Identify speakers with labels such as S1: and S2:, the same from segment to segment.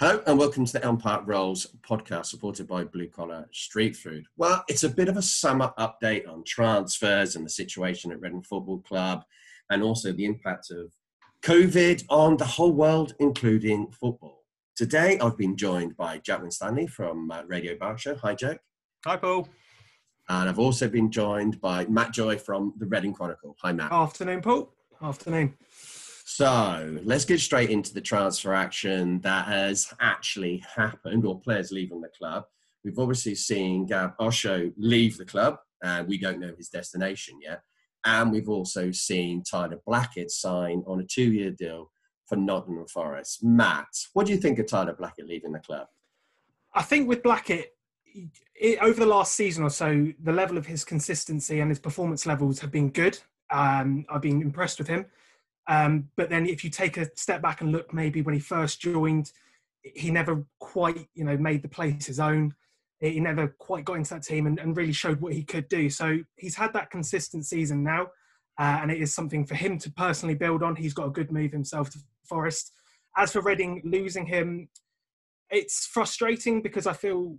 S1: Hello and welcome to the Elm Park Rolls podcast supported by Blue Collar Street Food. Well, it's a bit of a summer update on transfers and the situation at Reading Football Club and also the impact of COVID on the whole world, including football. Today, I've been joined by Jack Stanley from uh, Radio Berkshire. Hi, Jack.
S2: Hi, Paul.
S1: And I've also been joined by Matt Joy from the Reading Chronicle. Hi, Matt.
S3: Afternoon, Paul. Afternoon.
S1: So let's get straight into the transfer action that has actually happened, or players leaving the club. We've obviously seen Gabe Osho leave the club, and we don't know his destination yet. And we've also seen Tyler Blackett sign on a two year deal for Nottingham Forest. Matt, what do you think of Tyler Blackett leaving the club?
S3: I think with Blackett, over the last season or so, the level of his consistency and his performance levels have been good. Um, I've been impressed with him. Um, but then if you take a step back and look, maybe when he first joined, he never quite, you know, made the place his own. He never quite got into that team and, and really showed what he could do. So he's had that consistent season now, uh, and it is something for him to personally build on. He's got a good move himself to Forest. As for Reading losing him, it's frustrating because I feel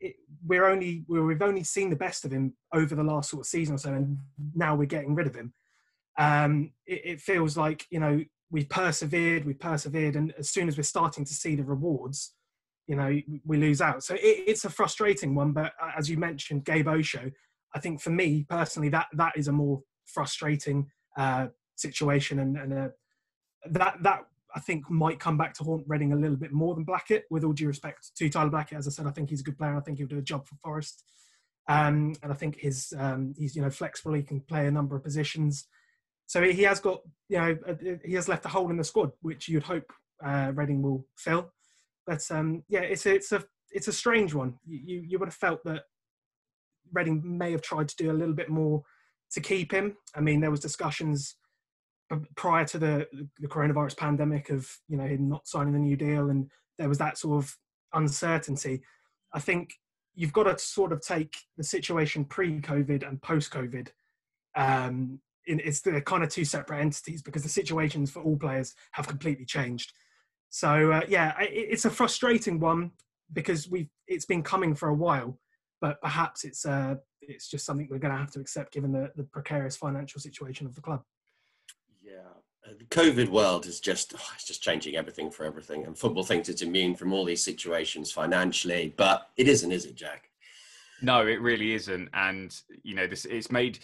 S3: it, we're only we've only seen the best of him over the last sort of season or so, and now we're getting rid of him um, it, it, feels like you know we've persevered, we've persevered, and as soon as we're starting to see the rewards, you know, we lose out. So it, it's a frustrating one. But uh, as you mentioned, Gabe Osho, I think for me personally, that that is a more frustrating uh, situation, and, and uh, that that I think might come back to haunt Reading a little bit more than Blackett. With all due respect to Tyler Blackett, as I said, I think he's a good player. I think he'll do a job for Forest, um, and I think his um, he's you know flexible. He can play a number of positions. So he has got, you know, he has left a hole in the squad, which you'd hope uh, Reading will fill. But um, yeah, it's a, it's a it's a strange one. You you would have felt that Reading may have tried to do a little bit more to keep him. I mean, there was discussions prior to the the coronavirus pandemic of you know him not signing the new deal, and there was that sort of uncertainty. I think you've got to sort of take the situation pre-COVID and post-COVID um, it's the kind of two separate entities because the situations for all players have completely changed. So uh, yeah, it's a frustrating one because we've it's been coming for a while, but perhaps it's uh, it's just something we're going to have to accept given the, the precarious financial situation of the club.
S1: Yeah, uh, the COVID world is just oh, it's just changing everything for everything, and football thinks it's immune from all these situations financially, but it isn't, is it, Jack?
S2: No, it really isn't, and you know this it's made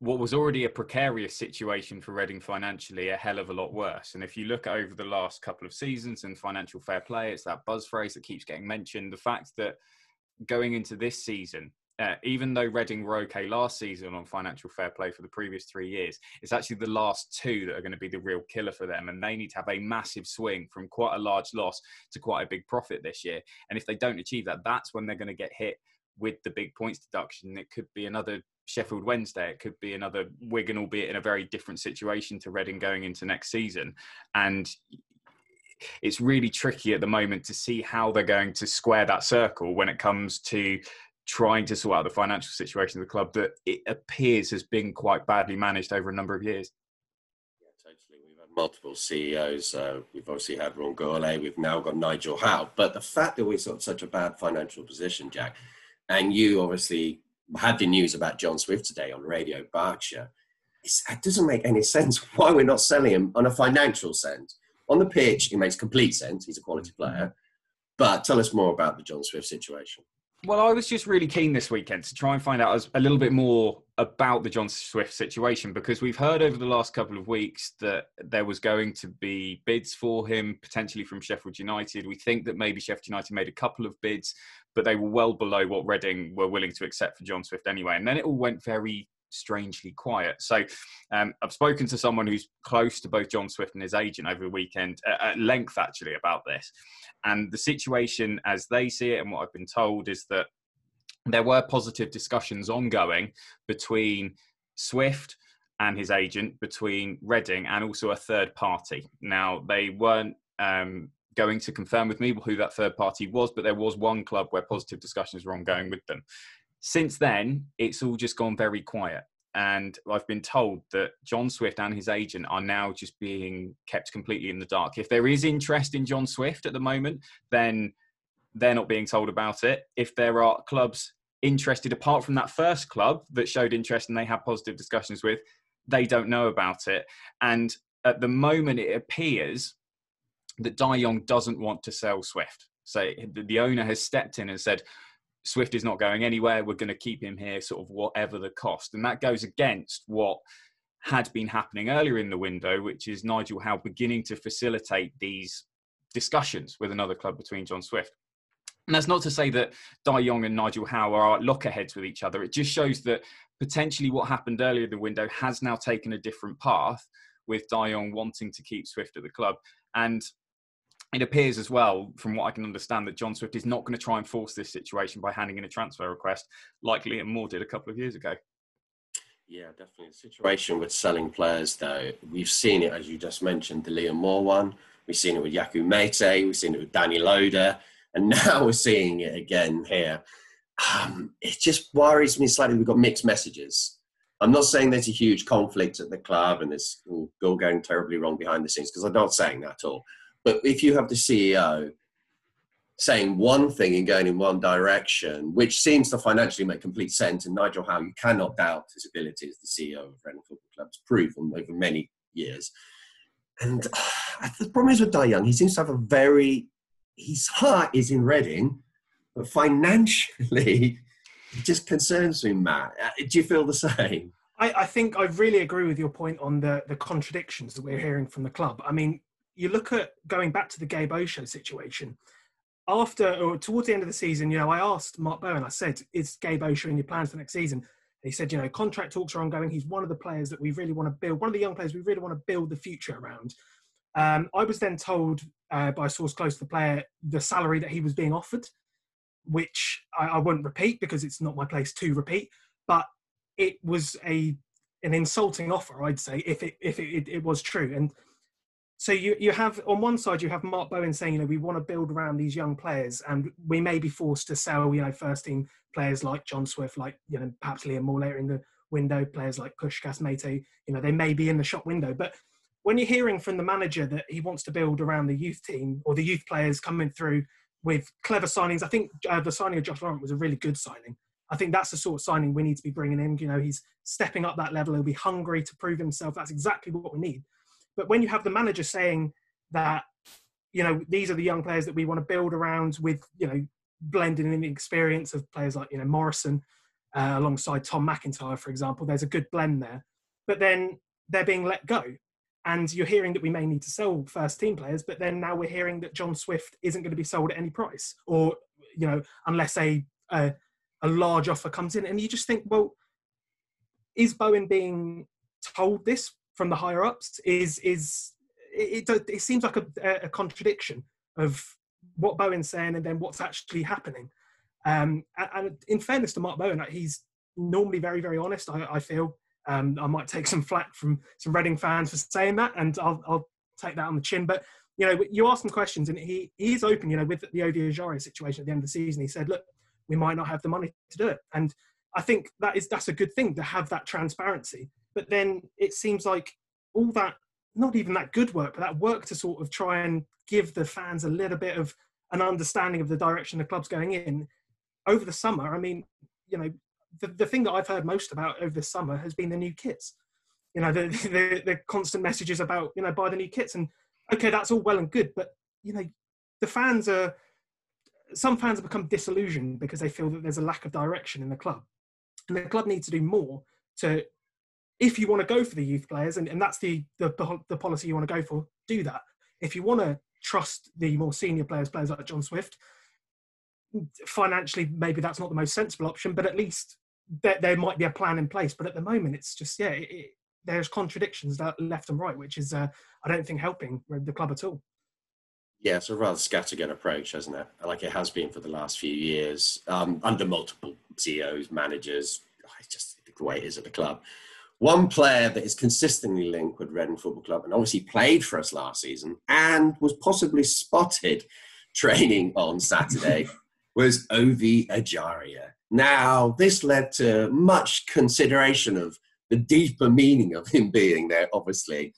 S2: what was already a precarious situation for Reading financially a hell of a lot worse. And if you look over the last couple of seasons and financial fair play, it's that buzz phrase that keeps getting mentioned. The fact that going into this season, uh, even though Reading were okay last season on financial fair play for the previous three years, it's actually the last two that are going to be the real killer for them. And they need to have a massive swing from quite a large loss to quite a big profit this year. And if they don't achieve that, that's when they're going to get hit with the big points deduction. It could be another Sheffield Wednesday. It could be another Wigan, albeit in a very different situation to Reading going into next season. And it's really tricky at the moment to see how they're going to square that circle when it comes to trying to sort out the financial situation of the club that it appears has been quite badly managed over a number of years.
S1: Yeah, totally. We've had multiple CEOs. Uh, we've obviously had Ron Gourlay. We've now got Nigel Howe. But the fact that we're of such a bad financial position, Jack, and you obviously had the news about John Swift today on Radio Berkshire. It's, it doesn't make any sense why we're not selling him on a financial sense. On the pitch, it makes complete sense. He's a quality player. But tell us more about the John Swift situation.
S2: Well, I was just really keen this weekend to try and find out a little bit more about the John Swift situation because we've heard over the last couple of weeks that there was going to be bids for him, potentially from Sheffield United. We think that maybe Sheffield United made a couple of bids, but they were well below what Reading were willing to accept for John Swift anyway. And then it all went very strangely quiet. So um, I've spoken to someone who's close to both John Swift and his agent over the weekend at length actually about this. And the situation as they see it and what I've been told is that there were positive discussions ongoing between Swift and his agent, between Reading and also a third party. Now, they weren't um, going to confirm with me who that third party was, but there was one club where positive discussions were ongoing with them since then, it's all just gone very quiet. and I've been told that John Swift and his agent are now just being kept completely in the dark. If there is interest in John Swift at the moment, then they're not being told about it. If there are clubs interested, apart from that first club that showed interest and they had positive discussions with, they don't know about it. And at the moment, it appears that De Jong doesn't want to sell Swift. So the owner has stepped in and said, Swift is not going anywhere. We're going to keep him here, sort of whatever the cost. And that goes against what had been happening earlier in the window, which is Nigel Howe beginning to facilitate these discussions with another club between John Swift. And that's not to say that De Young and Nigel Howe are lockerheads with each other. It just shows that potentially what happened earlier in the window has now taken a different path with De Young wanting to keep Swift at the club. And it appears as well, from what I can understand, that John Swift is not going to try and force this situation by handing in a transfer request like Liam Moore did a couple of years ago.
S1: Yeah, definitely. The situation with selling players, though, we've seen it, as you just mentioned, the Liam Moore one. We've seen it with Yakou Meite. We've seen it with Danny Loader. And now we're seeing it again here. Um, it just worries me slightly. We've got mixed messages. I'm not saying there's a huge conflict at the club and it's all going terribly wrong behind the scenes, because I'm not saying that at all. But if you have the CEO saying one thing and going in one direction, which seems to financially make complete sense, and Nigel Howe, you cannot doubt his ability as the CEO of Reading Football Club, it's proven over many years. And uh, the problem is with De Young, he seems to have a very, his heart is in Reading, but financially, it just concerns me, Matt. Uh, do you feel the same?
S3: I, I, think I really agree with your point on the, the contradictions that we're hearing from the club. I mean, you look at going back to the Gabe Osho situation. After or towards the end of the season, you know, I asked Mark Bowen, I said, "Is Gabe Osho in your plans for next season?" And he said, "You know, contract talks are ongoing. He's one of the players that we really want to build. One of the young players we really want to build the future around." Um, I was then told uh, by a source close to the player the salary that he was being offered, which I, I won't repeat because it's not my place to repeat. But it was a an insulting offer, I'd say, if it if it, it, it was true. And so you you have on one side you have Mark Bowen saying you know we want to build around these young players and we may be forced to sell you know first team players like John Swift like you know perhaps Liam Moore later in the window players like Puskas Meite you know they may be in the shop window. But when you're hearing from the manager that he wants to build around the youth team or the youth players coming through with clever signings I think uh, the signing of Josh Laurent was a really good signing. I think that's the sort of signing we need to be bringing in. You know he's stepping up that level. He'll be hungry to prove himself. That's exactly what we need but when you have the manager saying that, you know, these are the young players that we want to build around with, you know, blending in the experience of players like, you know, Morrison uh, alongside Tom McIntyre, for example, there's a good blend there. But then they're being let go. And you're hearing that we may need to sell first team players, but then now we're hearing that John Swift isn't going to be sold at any price, or you know, unless a a, a large offer comes in. And you just think, well, is Bowen being told this from the higher ups is is it, it, it seems like a, a, contradiction of what Bowen's saying and then what's actually happening. Um, and, in fairness to Mark Bowen, he's normally very very honest. I, I feel um, I might take some flack from some Reading fans for saying that, and I'll, I'll take that on the chin. But you know, you ask him questions, and he he's open. You know, with the Ovie Ejaria situation at the end of the season, he said, "Look, we might not have the money to do it," and I think that is that's a good thing to have that transparency. But then it seems like all that, not even that good work, but that work to sort of try and give the fans a little bit of an understanding of the direction the club's going in over the summer. I mean, you know, the, the thing that I've heard most about over the summer has been the new kits. You know, the, the, the constant messages about, you know, buy the new kits. And okay, that's all well and good, but, you know, the fans are, some fans have become disillusioned because they feel that there's a lack of direction in the club. And the club needs to do more to if you want to go for the youth players, and, and that's the, the, the policy you want to go for, do that. If you want to trust the more senior players, players like John Swift, financially maybe that's not the most sensible option, but at least there, there might be a plan in place. But at the moment, it's just yeah, it, it, there's contradictions left and right, which is uh, I don't think helping the club at all.
S1: Yeah, it's a rather scattergun approach, hasn't it? Like it has been for the last few years, um, under multiple CEOs, managers. It's just the way it is at the club. One player that is consistently linked with Reading Football Club and obviously played for us last season and was possibly spotted training on Saturday was Ovie Ejaria. Now, this led to much consideration of the deeper meaning of him being there, obviously.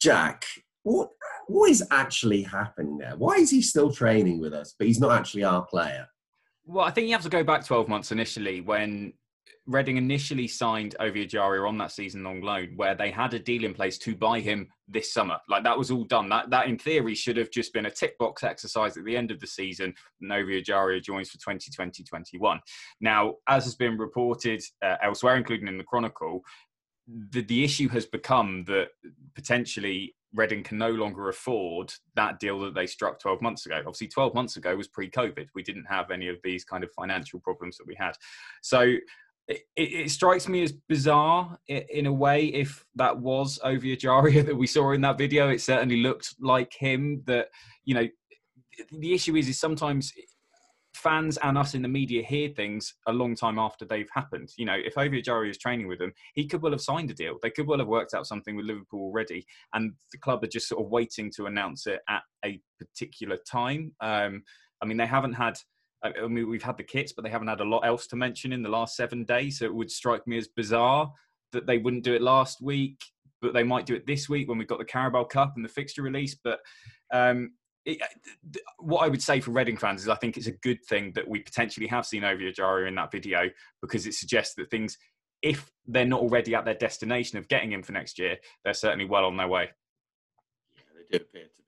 S1: Jack, what what is actually happening there? Why is he still training with us, but he's not actually our player?
S2: Well, I think you have to go back 12 months initially when Reading initially signed Ovie Ejaria on that season-long loan, where they had a deal in place to buy him this summer. Like that was all done. That that in theory should have just been a tick box exercise at the end of the season. Ovie Ejaria joins for 2020-21. Now, as has been reported uh, elsewhere, including in the Chronicle, the, the issue has become that potentially Reading can no longer afford that deal that they struck 12 months ago. Obviously, 12 months ago was pre COVID. We didn't have any of these kind of financial problems that we had. So it, it, strikes me as bizarre in a way if that was Ovie Ejaria that we saw in that video. It certainly looked like him. That, you know, the issue is, is sometimes fans and us in the media hear things a long time after they've happened. You know, if Ovie Ejaria is training with them, he could well have signed a deal. They could well have worked out something with Liverpool already, and the club are just sort of waiting to announce it at a particular time. Um, I mean, they haven't had. I mean, we've had the kits, but they haven't had a lot else to mention in the last seven days. So it would strike me as bizarre that they wouldn't do it last week, but they might do it this week when we've got the Carabao Cup and the fixture release. But um, it, uh, what I would say for Reading fans is I think it's a good thing that we potentially have seen Ovie Ejaria in that video because it suggests that things, if they're not already at their destination of getting him for next year, they're certainly well on their way.
S1: Yeah, they do appear to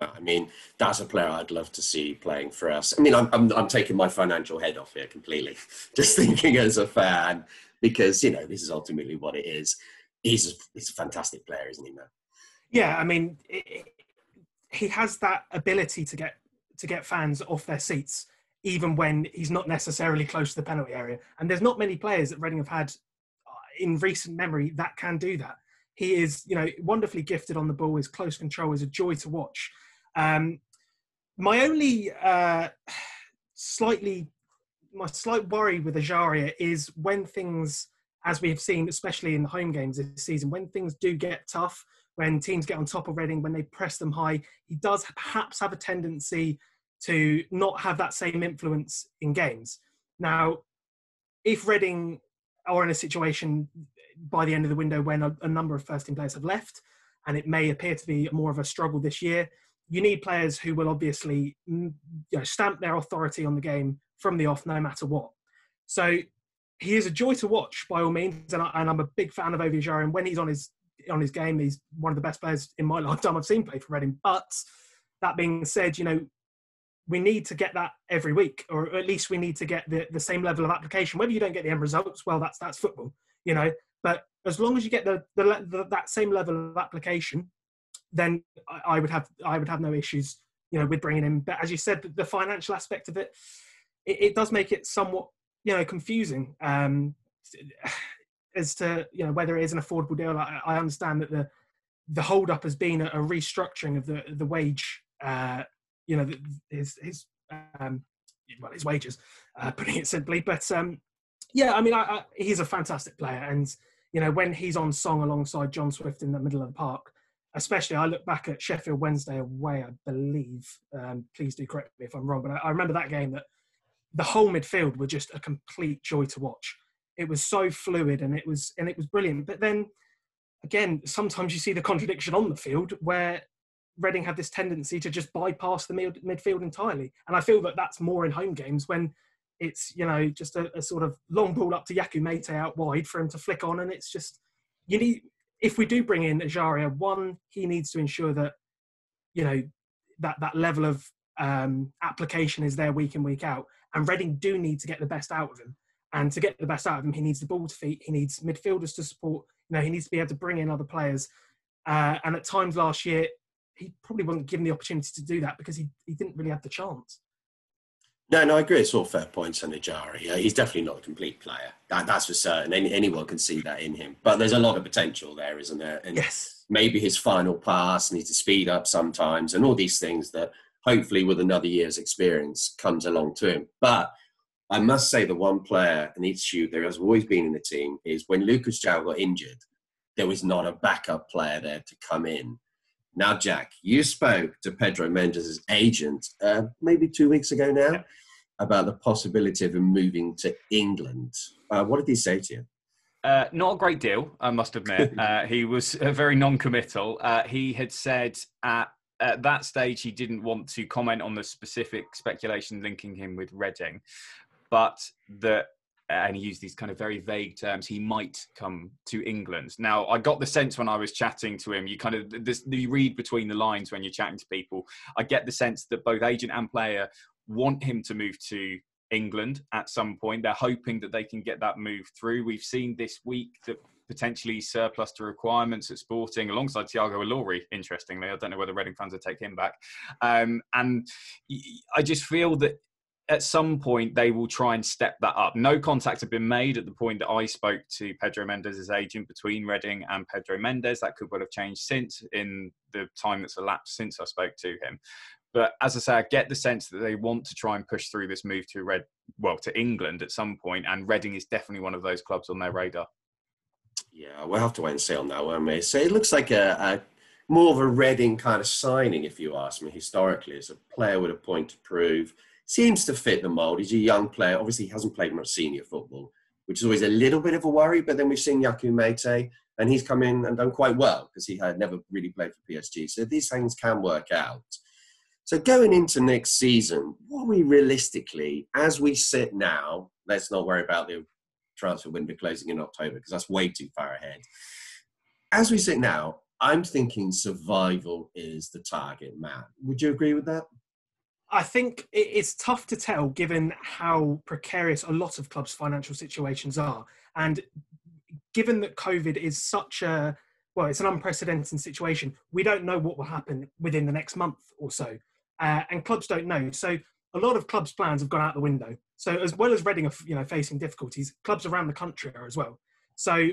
S1: I mean, that's a player I'd love to see playing for us. I mean, I'm, I'm, I'm taking my financial head off here completely, just thinking as a fan, because, you know, this is ultimately what it is. He's a, he's a fantastic player, isn't he, man?
S3: Yeah, I mean, it, he has that ability to get to get fans off their seats, even when he's not necessarily close to the penalty area. And there's not many players that Reading have had uh, in recent memory that can do that. He is, you know, wonderfully gifted on the ball. His close control is a joy to watch. Um, my only uh, slightly, my slight worry with Ejaria is when things, as we have seen, especially in the home games this season, when things do get tough, when teams get on top of Reading, when they press them high, he does perhaps have a tendency to not have that same influence in games. Now, if Reading are in a situation by the end of the window when a, a number of first team players have left, and it may appear to be more of a struggle this year, you need players who will obviously mm, you know, stamp their authority on the game from the off, no matter what. So he is a joy to watch by all means, and, I, am a big fan of Ovie And when he's on his on his game. He's one of the best players in my lifetime I've seen play for Reading. But that being said, you know, we need to get that every week, or at least we need to get the, the same level of application. Whether you don't get the end results, well, that's that's football, you know. But as long as you get the, the, the that same level of application, then I, would have I would have no issues, you know, with bringing him. But as you said, the, the financial aspect of it, it, it, does make it somewhat, you know, confusing. Um, as to you know whether it is an affordable deal. I, I understand that the the hold up has been a, a restructuring of the the wage. Uh, you know his his um, well his wages, uh, putting it simply. But um, yeah, I mean I, I, he's a fantastic player, and you know when he's on song alongside John Swift in the middle of the park. Especially, I look back at Sheffield Wednesday away, I believe. Um, please do correct me if I'm wrong, but I, I remember that game that the whole midfield were just a complete joy to watch it was so fluid and it was and it was brilliant. But then again, sometimes you see the contradiction on the field where Reading had this tendency to just bypass the mid- midfield entirely, and I feel that that's more in home games when it's you know just a, a sort of long ball up to Yakou Meite out wide for him to flick on, and it's just you need if we do bring in Ejaria, one he needs to ensure that you know that that level of um, application is there week in week out, and Reading do need to get the best out of him. And to get the best out of him, he needs the ball to feet. He needs midfielders to support. You know, he needs to be able to bring in other players. Uh, and at times last year, he probably wasn't given the opportunity to do that because he, he didn't really have the chance.
S1: No, no, I agree. It's all fair points on Ejaria. Yeah, he's definitely not a complete player. That, that's for certain. Any, anyone can see that in him. But there's a lot of potential there, isn't there?
S3: And yes.
S1: Maybe his final pass needs to speed up sometimes, and all these things that hopefully with another year's experience comes along to him. But I must say the one player and issue there has always been in the team is when Lucas João got injured, there was not a backup player there to come in. Now, Jack, you spoke to Pedro Mendes' agent uh, maybe two weeks ago now. About the possibility of him moving to England. Uh, what did he say to you?
S2: Uh, not a great deal, I must admit. Uh, he was uh, very non-committal. Uh, he had said at, at that stage he didn't want to comment on the specific speculation linking him with Reading, but that and he used these kind of very vague terms. He might come to England. Now, I got the sense when I was chatting to him, you kind of this, you read between the lines when you're chatting to people. I get the sense that both agent and player want him to move to England at some point. They're hoping that they can get that move through. We've seen this week that potentially surplus to requirements at Sporting alongside Tiago Ilori, interestingly. I don't know whether Reading fans will take him back. Um, and I just feel that at some point they will try and step that up. No contact had been made at the point that I spoke to Pedro Mendes' agent between Reading and Pedro Mendes. That could well have changed since in the time that's elapsed since I spoke to him. But as I say, I get the sense that they want to try and push through this move to Red, well, to England at some point, and Reading is definitely one of those clubs on their radar.
S1: Yeah, we'll have to wait and see on that one, mate. So it looks like a, a more of a Reading kind of signing, if you ask me, historically, as a player with a point to prove seems to fit the mold. He's a young player. Obviously, he hasn't played much senior football, which is always a little bit of a worry. But then we've seen Yakou Meite, and he's come in and done quite well because he had never really played for PSG. So these things can work out. So going into next season, what we realistically, as we sit now, let's not worry about the transfer window closing in October because that's way too far ahead. As we sit now, I'm thinking survival is the target man. Would you agree with that?
S3: I think it's tough to tell given how precarious a lot of clubs' financial situations are. And given that COVID is such a, well, it's an unprecedented situation, we don't know what will happen within the next month or so. Uh, and clubs don't know. So a lot of clubs' plans have gone out the window. So as well as Reading are you know, facing difficulties, clubs around the country are as well. So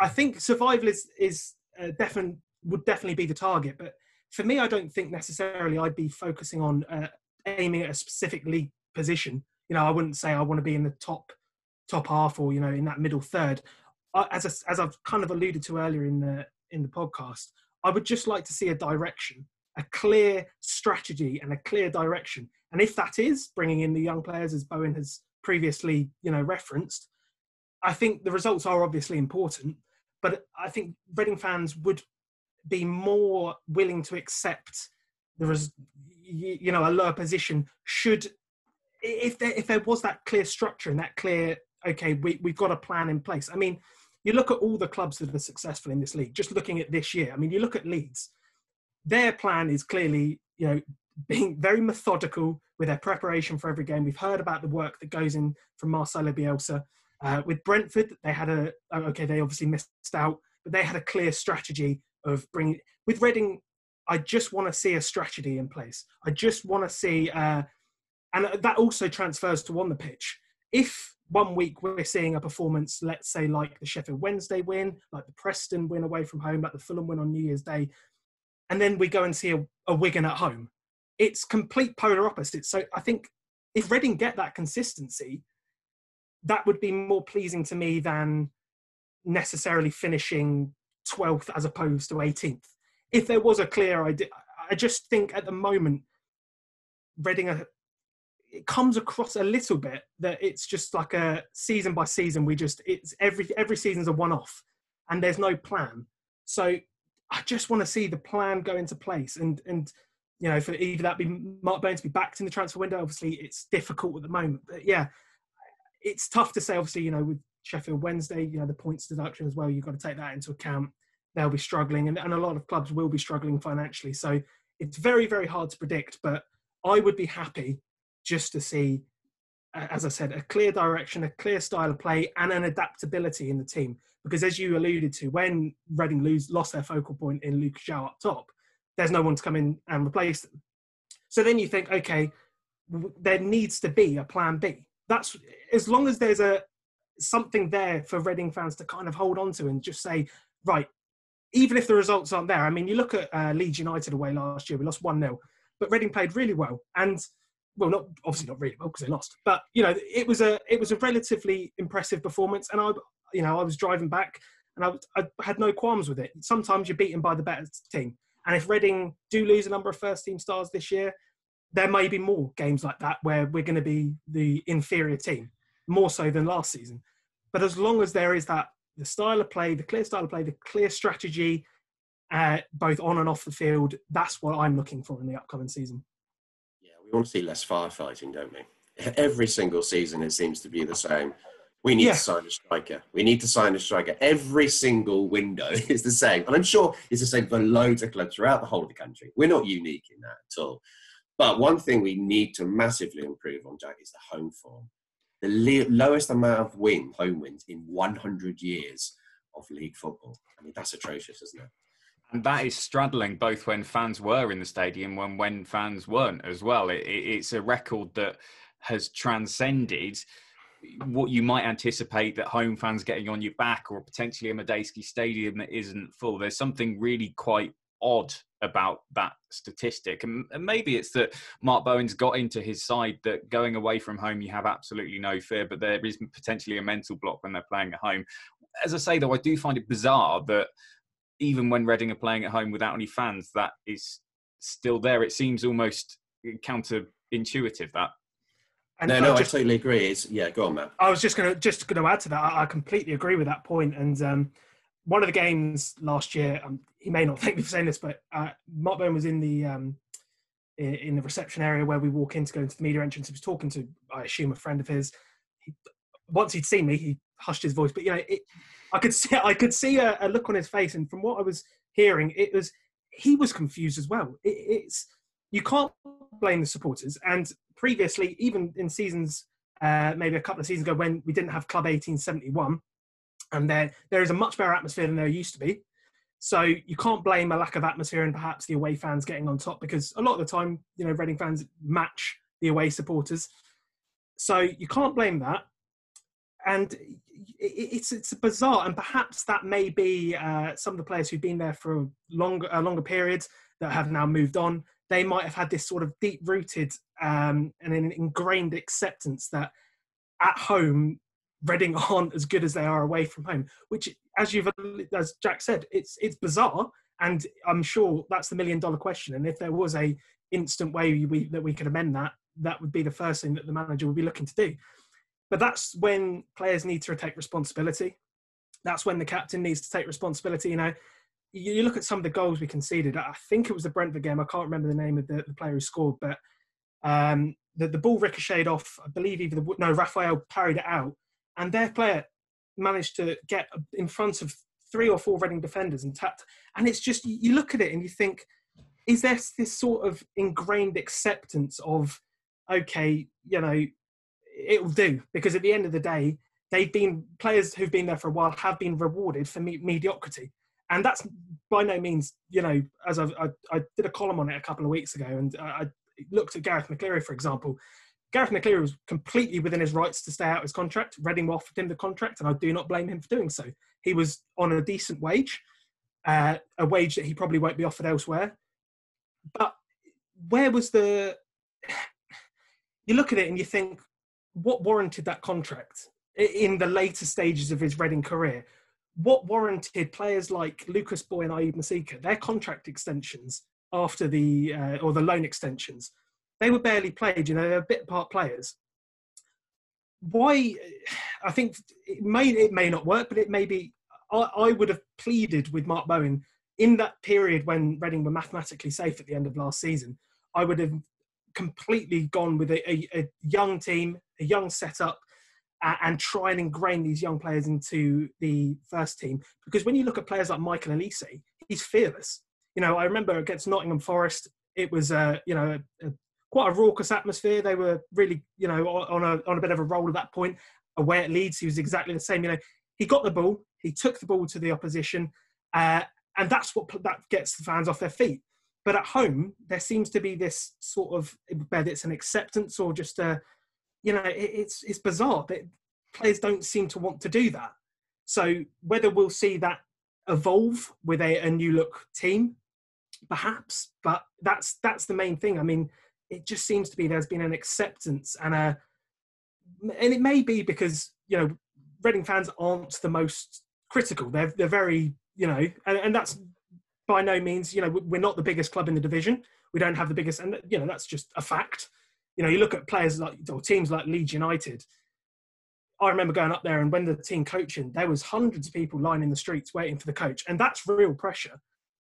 S3: I think survival is, is uh, would definitely be the target. But for me, I don't think necessarily I'd be focusing on uh, aiming at a specific league position. You know, I wouldn't say I want to be in the top top half or you know in that middle third. I, as a, as I've kind of alluded to earlier in the in the podcast, I would just like to see a direction, a clear strategy, and a clear direction. And if that is bringing in the young players, as Bowen has previously you know referenced, I think the results are obviously important. But I think Reading fans would be more willing to accept there is you know a lower position should if there if there was that clear structure and that clear okay we, we've got a plan in place i mean you look at all the clubs that are successful in this league just looking at this year i mean you look at leeds their plan is clearly you know being very methodical with their preparation for every game we've heard about the work that goes in from marcelo bielsa uh, with brentford they had a okay they obviously missed out but they had a clear strategy of bringing with Reading. I just want to see a strategy in place. I just want to see, uh, and that also transfers to on the pitch. If one week we're seeing a performance, let's say like the Sheffield Wednesday win, like the Preston win away from home, like the Fulham win on New Year's Day, and then we go and see a, a Wigan at home, it's complete polar opposites. So I think if Reading get that consistency, that would be more pleasing to me than necessarily finishing 12th as opposed to 18th. If there was a clear idea, I just think at the moment, Reading, it comes across a little bit that it's just like a season by season. We just, it's every, every season's a one off and there's no plan. So I just want to see the plan go into place and, and, you know, for either that be Mark to be backed in the transfer window. Obviously, it's difficult at the moment, but yeah, it's tough to say. Obviously, you know, with Sheffield Wednesday, you know, the points deduction as well. You've got to take that into account they'll be struggling, and, and a lot of clubs will be struggling financially. So it's very, very hard to predict. But I would be happy just to see, as I said, a clear direction, a clear style of play, and an adaptability in the team. Because as you alluded to, when Reading lose, lost their focal point in Lucas João up top, there's no one to come in and replace them. So then you think, okay, there needs to be a plan B. That's as long as there's a something there for Reading fans to kind of hold on to and just say, right, even if the results aren't there, I mean, you look at uh, Leeds United away last year, we lost 1 0, but Reading played really well. And, well, not obviously not really well because they lost, but, you know, it was a it was a relatively impressive performance. And I, you know, I was driving back and I, I had no qualms with it. Sometimes you're beaten by the better team. And if Reading do lose a number of first team stars this year, there may be more games like that where we're going to be the inferior team, more so than last season. But as long as there is that the style of play, the clear style of play, the clear strategy, uh, both on and off the field. That's what I'm looking for in the upcoming season.
S1: We want to see less firefighting, don't we? Every single season, it seems to be the same. We need
S3: Yeah.
S1: to sign a striker. We need to sign a striker. Every single window is the same. And I'm sure it's the same for loads of clubs throughout the whole of the country. We're not unique in that at all. But one thing we need to massively improve on, Jack, is the home form. The le- lowest amount of win, home wins in 100 years of league football. I mean, that's atrocious, isn't it?
S2: And that is straddling both when fans were in the stadium and when fans weren't as well. It, it, it's a record that has transcended what you might anticipate that home fans getting on your back or potentially a Madejski stadium that isn't full. There's something really quite odd about that statistic. And, and maybe it's that Mark Bowen's got into his side that going away from home, you have absolutely no fear, but there is potentially a mental block when they're playing at home. As I say, though, I do find it bizarre that even when Reading are playing at home without any fans, that is still there. It seems almost counterintuitive that.
S3: And
S1: no,
S3: I
S1: no,
S3: just-
S1: I totally agree. It's, yeah, go on, Matt.
S3: I was just going to just going to add to that. I, I completely agree with that point. And um, one of the games last year, um, he may not thank me for saying this, but uh, Mark Bowen was in the um, i- in the reception area where we walk in to go into the media entrance. He was talking to, I assume, a friend of his. He, once he'd seen me, he hushed his voice. But you know, it, I could see I could see a, a look on his face, and from what I was hearing, it was he was confused as well. It, it's you can't blame the supporters. And previously, even in seasons uh, maybe a couple of seasons ago when we didn't have Club 1871, and there there is a much better atmosphere than there used to be. So you can't blame a lack of atmosphere and perhaps the away fans getting on top because a lot of the time, you know, Reading fans match the away supporters. So you can't blame that. And it's it's bizarre, and perhaps that may be uh, some of the players who've been there for longer uh, longer periods that have now moved on. They might have had this sort of deep rooted um, and an ingrained acceptance that at home Reading aren't as good as they are away from home. Which, as you've as Jack said, it's it's bizarre, and I'm sure that's the million dollar question. And if there was a instant way we, that we could amend that, that would be the first thing that the manager would be looking to do. But that's when players need to take responsibility. That's when the captain needs to take responsibility. You know, you, look at some of the goals we conceded. I think it was the Brentford game. I can't remember the name of the, the player who scored, but um, the, the ball ricocheted off. I believe either the, no Raphael parried it out, and their player managed to get in front of three or four Reading defenders and tapped. And it's just you look at it and you think, is there this sort of ingrained acceptance of, okay, you know, it'll do because at the end of the day, they've been players who've been there for a while have been rewarded for me- mediocrity, and that's by no means, you know, as I, I, I did a column on it a couple of weeks ago, and I, I looked at Garath McCleary, for example. Garath McCleary was completely within his rights to stay out his contract. Reading offered him the contract, and I do not blame him for doing so. He was on a decent wage, uh, a wage that he probably won't be offered elsewhere. But where was the? You look at it and you think, what warranted that contract in the later stages of his Reading career? What warranted players like Lucas Boyé and Ayub Masika their contract extensions after the uh, or the loan extensions? They were barely played. You know, they're bit part players. Why? I think it may it may not work, but it may be. I, I would have pleaded with Mark Bowen in that period when Reading were mathematically safe at the end of last season. I would have completely gone with a, a, a young team, a young setup, and try and ingrain these young players into the first team. Because when you look at players like Michael Olise, he's fearless. You know, I remember against Nottingham Forest, it was uh, you know a, a, quite a raucous atmosphere. They were really you know on a on a bit of a roll at that point. Away at Leeds, he was exactly the same. You know, he got the ball, he took the ball to the opposition, uh, and that's what that gets the fans off their feet. But at home, there seems to be this sort of whether it's an acceptance or just a, you know, it, it's it's bizarre that players don't seem to want to do that. So whether we'll see that evolve with a, a new look team, perhaps, but that's that's the main thing. I mean, it just seems to be there's been an acceptance and a, and it may be because you know Reading fans aren't the most critical. They're they're very you know, and, and that's by no means you know we're not the biggest club in the division. We don't have the biggest, and you know that's just a fact. You know, you look at players like or teams like Leeds United. I remember going up there and when the team coaching, there was hundreds of people lining the streets waiting for the coach, and that's real pressure.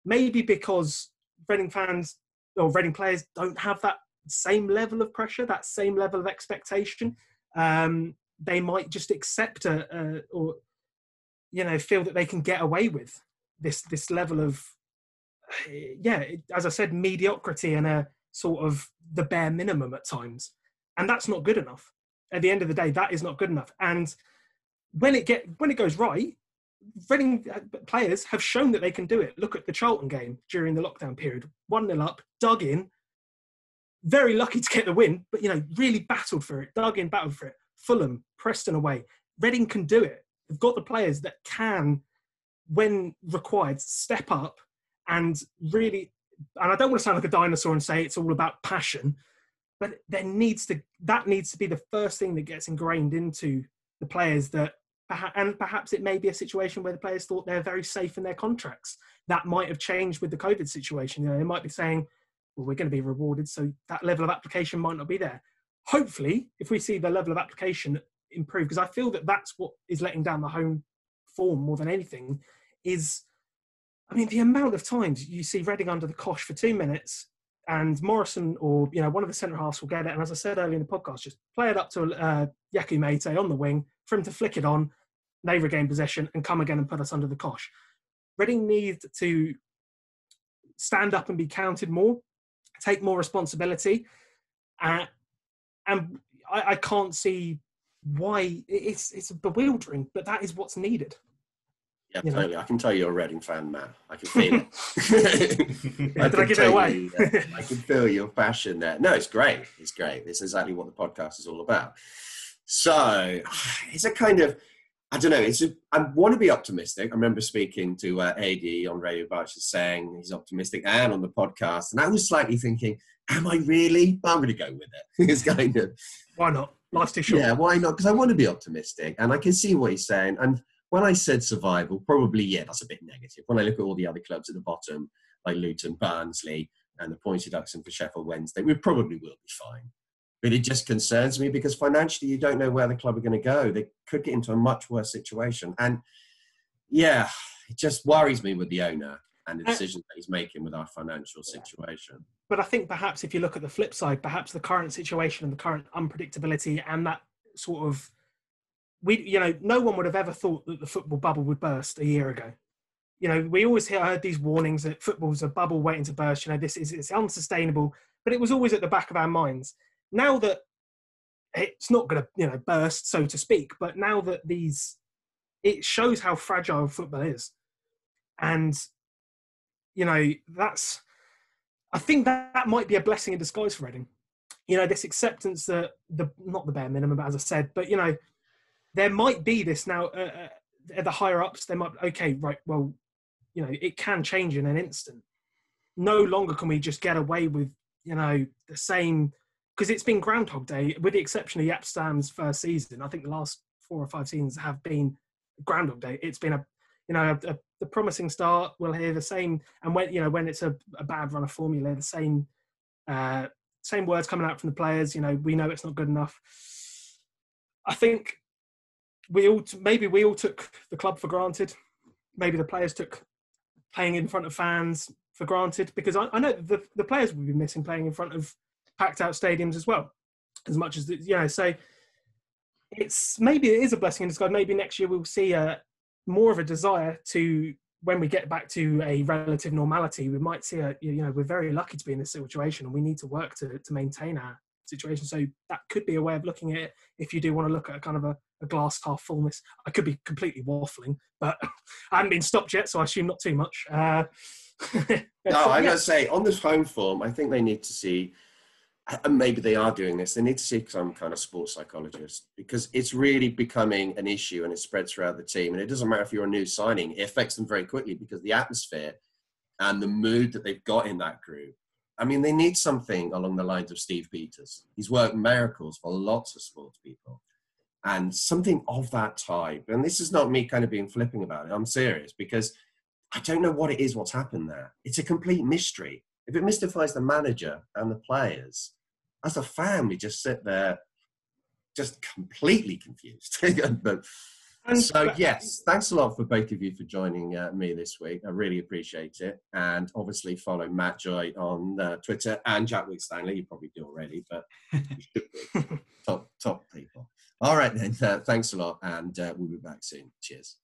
S3: Maybe because Reading fans or Reading players don't have that same level of pressure, that same level of expectation. Um, they might just accept a, a, or you know feel that they can get away with this this level of yeah, as I said, mediocrity and a sort of the bare minimum at times, and that's not good enough. At the end of the day, that is not good enough. And when it get when it goes right, Reading uh, players have shown that they can do it. Look at the Charlton game during the lockdown period, one 0 up, dug in, very lucky to get the win, but you know really battled for it, dug in, battled for it. Fulham, Preston away, Reading can do it. They've got the players that can, when required, step up and really. And I don't want to sound like a dinosaur and say it's all about passion, but there needs to that needs to be the first thing that gets ingrained into the players that and perhaps it may be a situation where the players thought they're very safe in their contracts. That might have changed with the covid situation you know they might be saying well we're going to be rewarded so that level of application might not be there. Hopefully if we see the level of application improve because i feel that that's what is letting down the home form more than anything is i mean the amount of times you see reading under the cosh for two minutes and Morrison or you know one of the centre halves will get it. And as I said earlier in the podcast, just play it up to uh, Yakou Meite on the wing for him to flick it on, they regain possession and come again and put us under the cosh. Reading need to stand up and be counted more, take more responsibility, uh, and I, I can't see why it's it's bewildering, but that is what's needed.
S1: Yeah, you totally. Know? I can tell you're a Reading fan, Matt. I can feel it.
S3: I Did I give it away?
S1: You, uh, I can feel your passion there. No, it's great. It's great. It's exactly what the podcast is all about. So it's a kind of, I don't know. It's a, I want to be optimistic. I remember speaking to uh, AD on Radio Berks saying he's optimistic and on the podcast. And I was slightly thinking, am I really? But I'm going to go with it. it's kind of.
S3: Why not? Life's too short.
S1: Yeah, why not? Because I want to be optimistic. And I can see what he's saying. And when I said survival, probably, yeah, that's a bit negative. When I look at all the other clubs at the bottom, like Luton, Barnsley, and the Pointy Ducks and for Sheffield Wednesday, we probably will be fine. But it just concerns me because financially, you don't know where the club are going to go. They could get into a much worse situation. And yeah, it just worries me with the owner and the uh, decisions that he's making with our financial situation.
S3: But I think perhaps if you look at the flip side, perhaps the current situation and the current unpredictability and that sort of we you know no one would have ever thought that the football bubble would burst a year ago. You know we always heard these warnings that football's a bubble waiting to burst you know this is it's unsustainable but it was always at the back of our minds. Now that it's not going to you know burst so to speak but now that these it shows how fragile football is. And you know that's i think that, that might be a blessing in disguise for reading. You know this acceptance that the not the bare minimum as i said but you know there might be this now uh, uh, at the higher ups. They might okay, right? Well, you know, it can change in an instant. No longer can we just get away with you know the same because it's been Groundhog Day, with the exception of Jaap Stam's first season. I think the last four or five seasons have been Groundhog Day. It's been a you know a, a, the promising start. We'll hear the same, and when you know when it's a, a bad run of formula, the same uh, same words coming out from the players. You know, we know it's not good enough. I think we all maybe we all took the club for granted. Maybe the players took playing in front of fans for granted because I, I know the the players will be missing playing in front of packed out stadiums as well, as much as you know. So it's maybe it is a blessing in disguise. Maybe next year we'll see a more of a desire to when we get back to a relative normality. We might see a you know we're very lucky to be in this situation and we need to work to to maintain our situation. So that could be a way of looking at it if you do want to look at a kind of a, a glass half fullness. I could be completely waffling, but I haven't been stopped yet, so I assume not too much. Uh,
S1: no, I gotta say, on this home form, I think they need to see, and maybe they are doing this. They need to see some kind of sports psychologist because it's really becoming an issue and it spreads throughout the team. And it doesn't matter if you're a new signing; it affects them very quickly because the atmosphere and the mood that they've got in that group I mean, they need something along the lines of Steve Peters. He's worked miracles for lots of sports people and something of that type. And this is not me kind of being flipping about it. I'm serious because I don't know what it is, what's happened there. It's a complete mystery. If it mystifies the manager and the players, as a fan, we just sit there just completely confused. but so yes, thanks a lot for both of you for joining uh, me this week. I really appreciate it. And obviously follow Matt Joy on uh, Twitter and Jack Wick Stanley. You probably do already, but you should be. top top people. All right then. Uh, thanks a lot, and uh, we'll be back soon. Cheers.